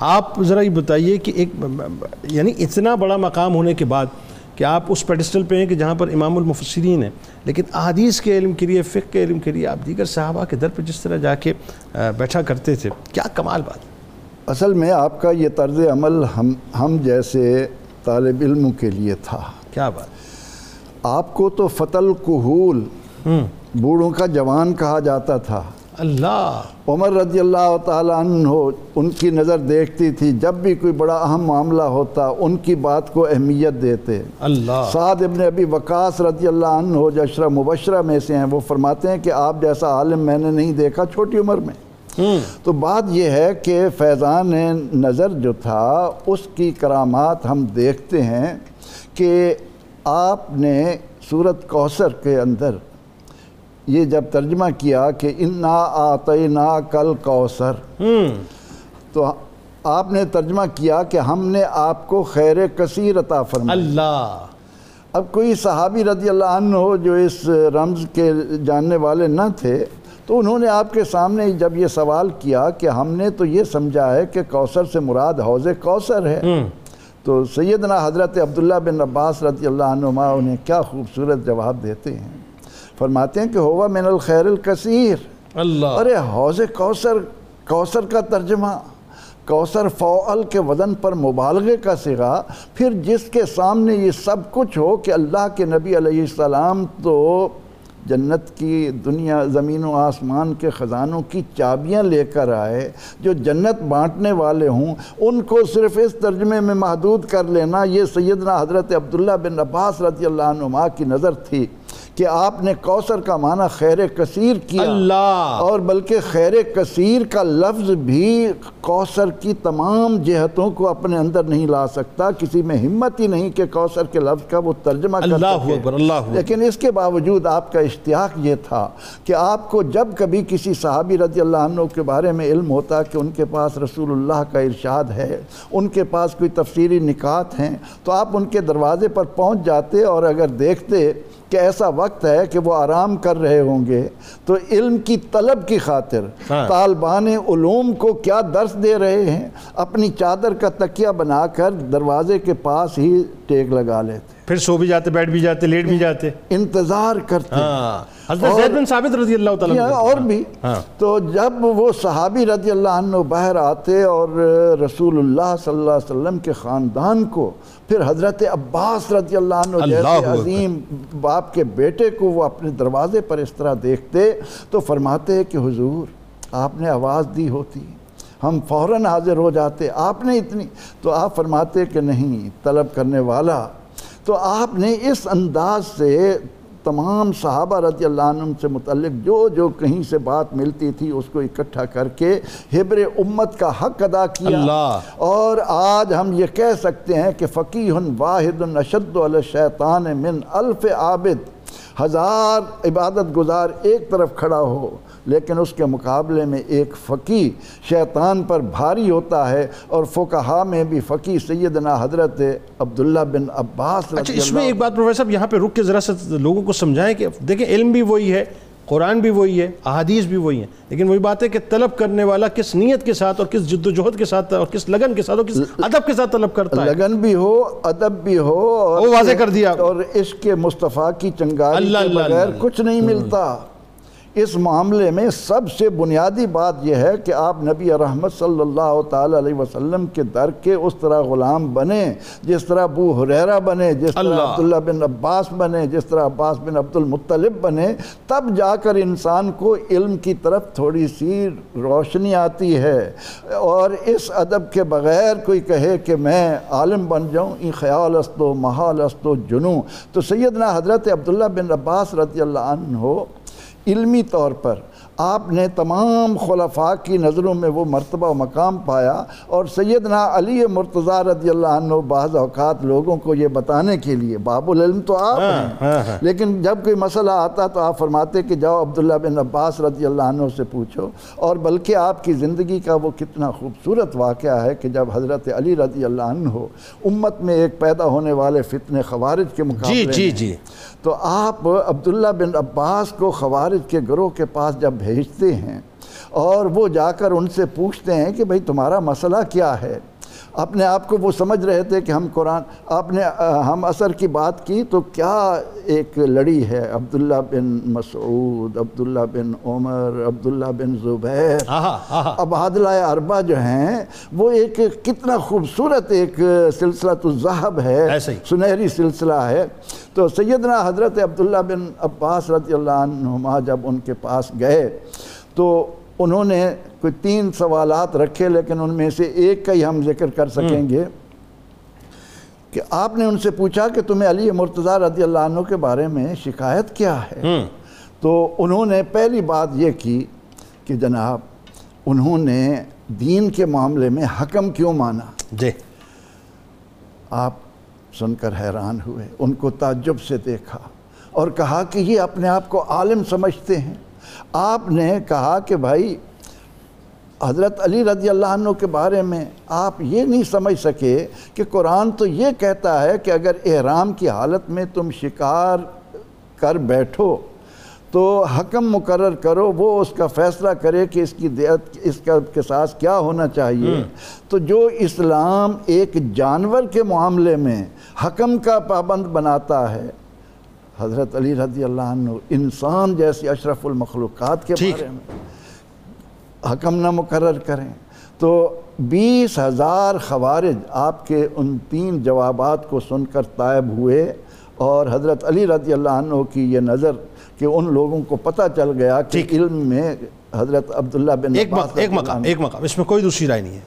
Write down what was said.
آپ ذرا یہ بتائیے کہ ایک یعنی اتنا بڑا مقام ہونے کے بعد کہ آپ اس پیڈسٹل پہ ہیں کہ جہاں پر امام المفسرین ہیں لیکن احادیث کے علم کے لیے فقہ کے علم کے لیے آپ دیگر صحابہ کے در پہ جس طرح جا کے بیٹھا کرتے تھے کیا کمال بات اصل میں آپ کا یہ طرز عمل ہم ہم جیسے طالب علموں کے لیے تھا۔ کیا بات آپ کو تو فتل کہول بوڑھوں کا جوان کہا جاتا تھا۔ اللہ۔ عمر رضی اللہ تعالیٰ عنہ ان کی نظر دیکھتی تھی جب بھی کوئی بڑا اہم معاملہ ہوتا ان کی بات کو اہمیت دیتے۔ اللہ۔ سعد ابن ابی وقاص رضی اللہ عنہ جو اشرہ مبشرہ میں سے ہیں وہ فرماتے ہیں کہ آپ جیسا عالم میں نے نہیں دیکھا چھوٹی عمر میں۔ تو بات یہ ہے کہ فیضان نظر جو تھا اس کی کرامات ہم دیکھتے ہیں کہ آپ نے صورت کوثر کے اندر یہ جب ترجمہ کیا کہ انا آتینا کل کوثر تو آپ نے ترجمہ کیا کہ ہم نے آپ کو خیر کثیر عطا فرمایا اللہ۔ اب کوئی صحابی رضی اللہ عنہ ہو جو اس رمز کے جاننے والے نہ تھے تو انہوں نے آپ کے سامنے جب یہ سوال کیا کہ ہم نے تو یہ سمجھا ہے کہ کوثر سے مراد حوض کوثر ہے۔ تو سیدنا حضرت عبداللہ بن عباس رضی اللہ عنہ انہیں کیا خوبصورت جواب دیتے ہیں۔ فرماتے ہیں کہ ہوا من الخیر الکثیر۔ اللہ۔ ارے حوض کوثر کوثر کا ترجمہ کوثر فعل کے وزن پر مبالغے کا سگا پھر جس کے سامنے یہ سب کچھ ہو کہ اللہ کے نبی علیہ السلام تو جنت کی دنیا زمین و آسمان کے خزانوں کی چابیاں لے کر آئے جو جنت بانٹنے والے ہوں ان کو صرف اس ترجمے میں محدود کر لینا یہ سیدنا حضرت عبداللہ بن عباس رضی اللہ عنہ کی نظر تھی۔ کہ آپ نے کوثر کا معنی خیر کثیر کیا اللہ۔ اور بلکہ خیر کثیر کا لفظ بھی کوثر کی تمام جہتوں کو اپنے اندر نہیں لا سکتا کسی میں ہمت ہی نہیں کہ کوثر کے لفظ کا وہ ترجمہ کر اللہ سکے۔ اللہ لیکن اس کے باوجود آپ کا اشتیاق یہ تھا کہ آپ کو جب کبھی کسی صحابی رضی اللہ عنہ کے بارے میں علم ہوتا کہ ان کے پاس رسول اللہ کا ارشاد ہے ان کے پاس کوئی تفسیری نکات ہیں تو آپ ان کے دروازے پر پہنچ جاتے اور اگر دیکھتے کہ ایسا وقت ہے کہ وہ آرام کر رہے ہوں گے تو علم کی طلب کی خاطر ہاں۔ طالبان علوم کو کیا درس دے رہے ہیں اپنی چادر کا تکیہ بنا کر دروازے کے پاس ہی ٹیک لگا لیتے پھر سو بھی جاتے بیٹھ بھی جاتے لیٹ بھی جاتے۔ انتظار کرتے۔ ہاں حضرت زید بن ثابت رضی اللہ تعالیٰ اور بھی۔ ہاں۔ تو جب وہ صحابی رضی اللہ عنہ باہر آتے اور رسول اللہ صلی اللہ علیہ وسلم کے خاندان کو پھر حضرت عباس رضی اللہ عنہ جیسے۔ عظیم باپ کے بیٹے کو وہ اپنے دروازے پر اس طرح دیکھتے تو فرماتے کہ حضور آپ نے آواز دی ہوتی۔ ہم فوراً حاضر ہو جاتے آپ نے اتنی۔ تو آپ فرماتے کہ نہیں طلب کرنے والا تو آپ نے اس انداز سے تمام صحابہ رضی اللہ عنہ سے متعلق جو جو کہیں سے بات ملتی تھی اس کو اکٹھا کر کے حبر امت کا حق ادا کیا۔ اللہ۔ اور آج ہم یہ کہہ سکتے ہیں کہ فقیہ واحد اشد علی الشیطان من الف عابد۔ ہزار عبادت گزار ایک طرف کھڑا ہو۔ لیکن اس کے مقابلے میں ایک فقی شیطان پر بھاری ہوتا ہے اور فقہا میں بھی فقی سیدنا حضرت عبداللہ بن عباس اچھا اس میں ایک بات پروفیسر صاحب یہاں پہ رک کے ذرا سا لوگوں کو سمجھائیں کہ دیکھیں علم بھی وہی ہے قرآن بھی وہی ہے احادیث بھی وہی ہیں لیکن وہی بات ہے کہ طلب کرنے والا کس نیت کے ساتھ اور کس جد و جہد کے ساتھ اور کس لگن کے ساتھ اور کس ادب کے ساتھ طلب کرتا ہے؟ لگن بھی ہو ادب بھی ہو اور وہ واضح کر دیا۔ اور عشق مصطفیٰ کی چنگاری کے بغیر کچھ نہیں ملتا۔ اس معاملے میں سب سے بنیادی بات یہ ہے کہ آپ نبی رحمت صلی اللہ تعالی علیہ وسلم کے در کے اس طرح غلام بنے جس طرح ابو حریرہ بنے جس طرح اللہ۔ عبداللہ بن عباس بنے جس طرح عباس بن عبد المطلب بنے تب جا کر انسان کو علم کی طرف تھوڑی سی روشنی آتی ہے۔ اور اس ادب کے بغیر کوئی کہے کہ میں عالم بن جاؤں این خیال است و محال است و جنوں۔ تو سیدنا حضرت عبداللہ بن عباس رضی اللہ عنہ علمی طور پر آپ نے تمام خلفاء کی نظروں میں وہ مرتبہ و مقام پایا اور سیدنا علی مرتضیٰ رضی اللہ عنہ بعض اوقات لوگوں کو یہ بتانے کے لیے باب العلم تو آپ ہاں، ہیں ہاں، ہاں۔ لیکن جب کوئی مسئلہ آتا تو آپ فرماتے کہ جاؤ عبداللہ بن عباس رضی اللہ عنہ سے پوچھو اور بلکہ آپ کی زندگی کا وہ کتنا خوبصورت واقعہ ہے کہ جب حضرت علی رضی اللہ عنہ امت میں ایک پیدا ہونے والے فتن خوارج کے مقابلے جی جی جی تو آپ عبداللہ بن عباس کو خوارج کے گروہ کے پاس جب بھیجتے ہیں اور وہ جا کر ان سے پوچھتے ہیں کہ بھئی تمہارا مسئلہ کیا ہے؟ اپنے آپ کو وہ سمجھ رہے تھے کہ ہم قرآن آپ نے ہم اثر کی بات کی تو کیا ایک لڑی ہے؟ عبداللہ بن مسعود عبداللہ بن عمر عبداللہ بن زبیر۔ اب عادلہ اربا جو ہیں وہ ایک کتنا خوبصورت ایک سلسلہ الزہب ہے سنہری سلسلہ ہے۔ تو سیدنا حضرت عبداللہ بن عباس رضی اللہ عنہما جب ان کے پاس گئے تو انہوں نے کوئی تین سوالات رکھے لیکن ان میں سے ایک کا ہی ہم ذکر کر سکیں گے۔ کہ آپ نے ان سے پوچھا کہ تمہیں علی مرتضی رضی اللہ عنہ کے بارے میں شکایت کیا ہے؟ تو انہوں نے پہلی بات یہ کی کہ جناب انہوں نے دین کے معاملے میں حکم کیوں مانا؟ جی۔ آپ سن کر حیران ہوئے ان کو تعجب سے دیکھا اور کہا کہ یہ اپنے آپ کو عالم سمجھتے ہیں۔ آپ نے کہا کہ بھائی حضرت علی رضی اللہ عنہ کے بارے میں آپ یہ نہیں سمجھ سکے کہ قرآن تو یہ کہتا ہے کہ اگر احرام کی حالت میں تم شکار کر بیٹھو تو حکم مقرر کرو وہ اس کا فیصلہ کرے کہ اس کی دیت اس کا قصاص کیا ہونا چاہیے۔ تو جو اسلام ایک جانور کے معاملے میں حکم کا پابند بناتا ہے حضرت علی رضی اللہ عنہ انسان جیسی اشرف المخلوقات کے بارے میں حکم نہ مقرر کریں۔ تو بیس ہزار خوارج آپ کے ان تین جوابات کو سن کر طائب ہوئے اور حضرت علی رضی اللہ عنہ کی یہ نظر کہ ان لوگوں کو پتہ چل گیا کہ علم میں حضرت عبداللہ بن ایک مقام ایک مقام اس میں کوئی دوسری رائے نہیں ہے۔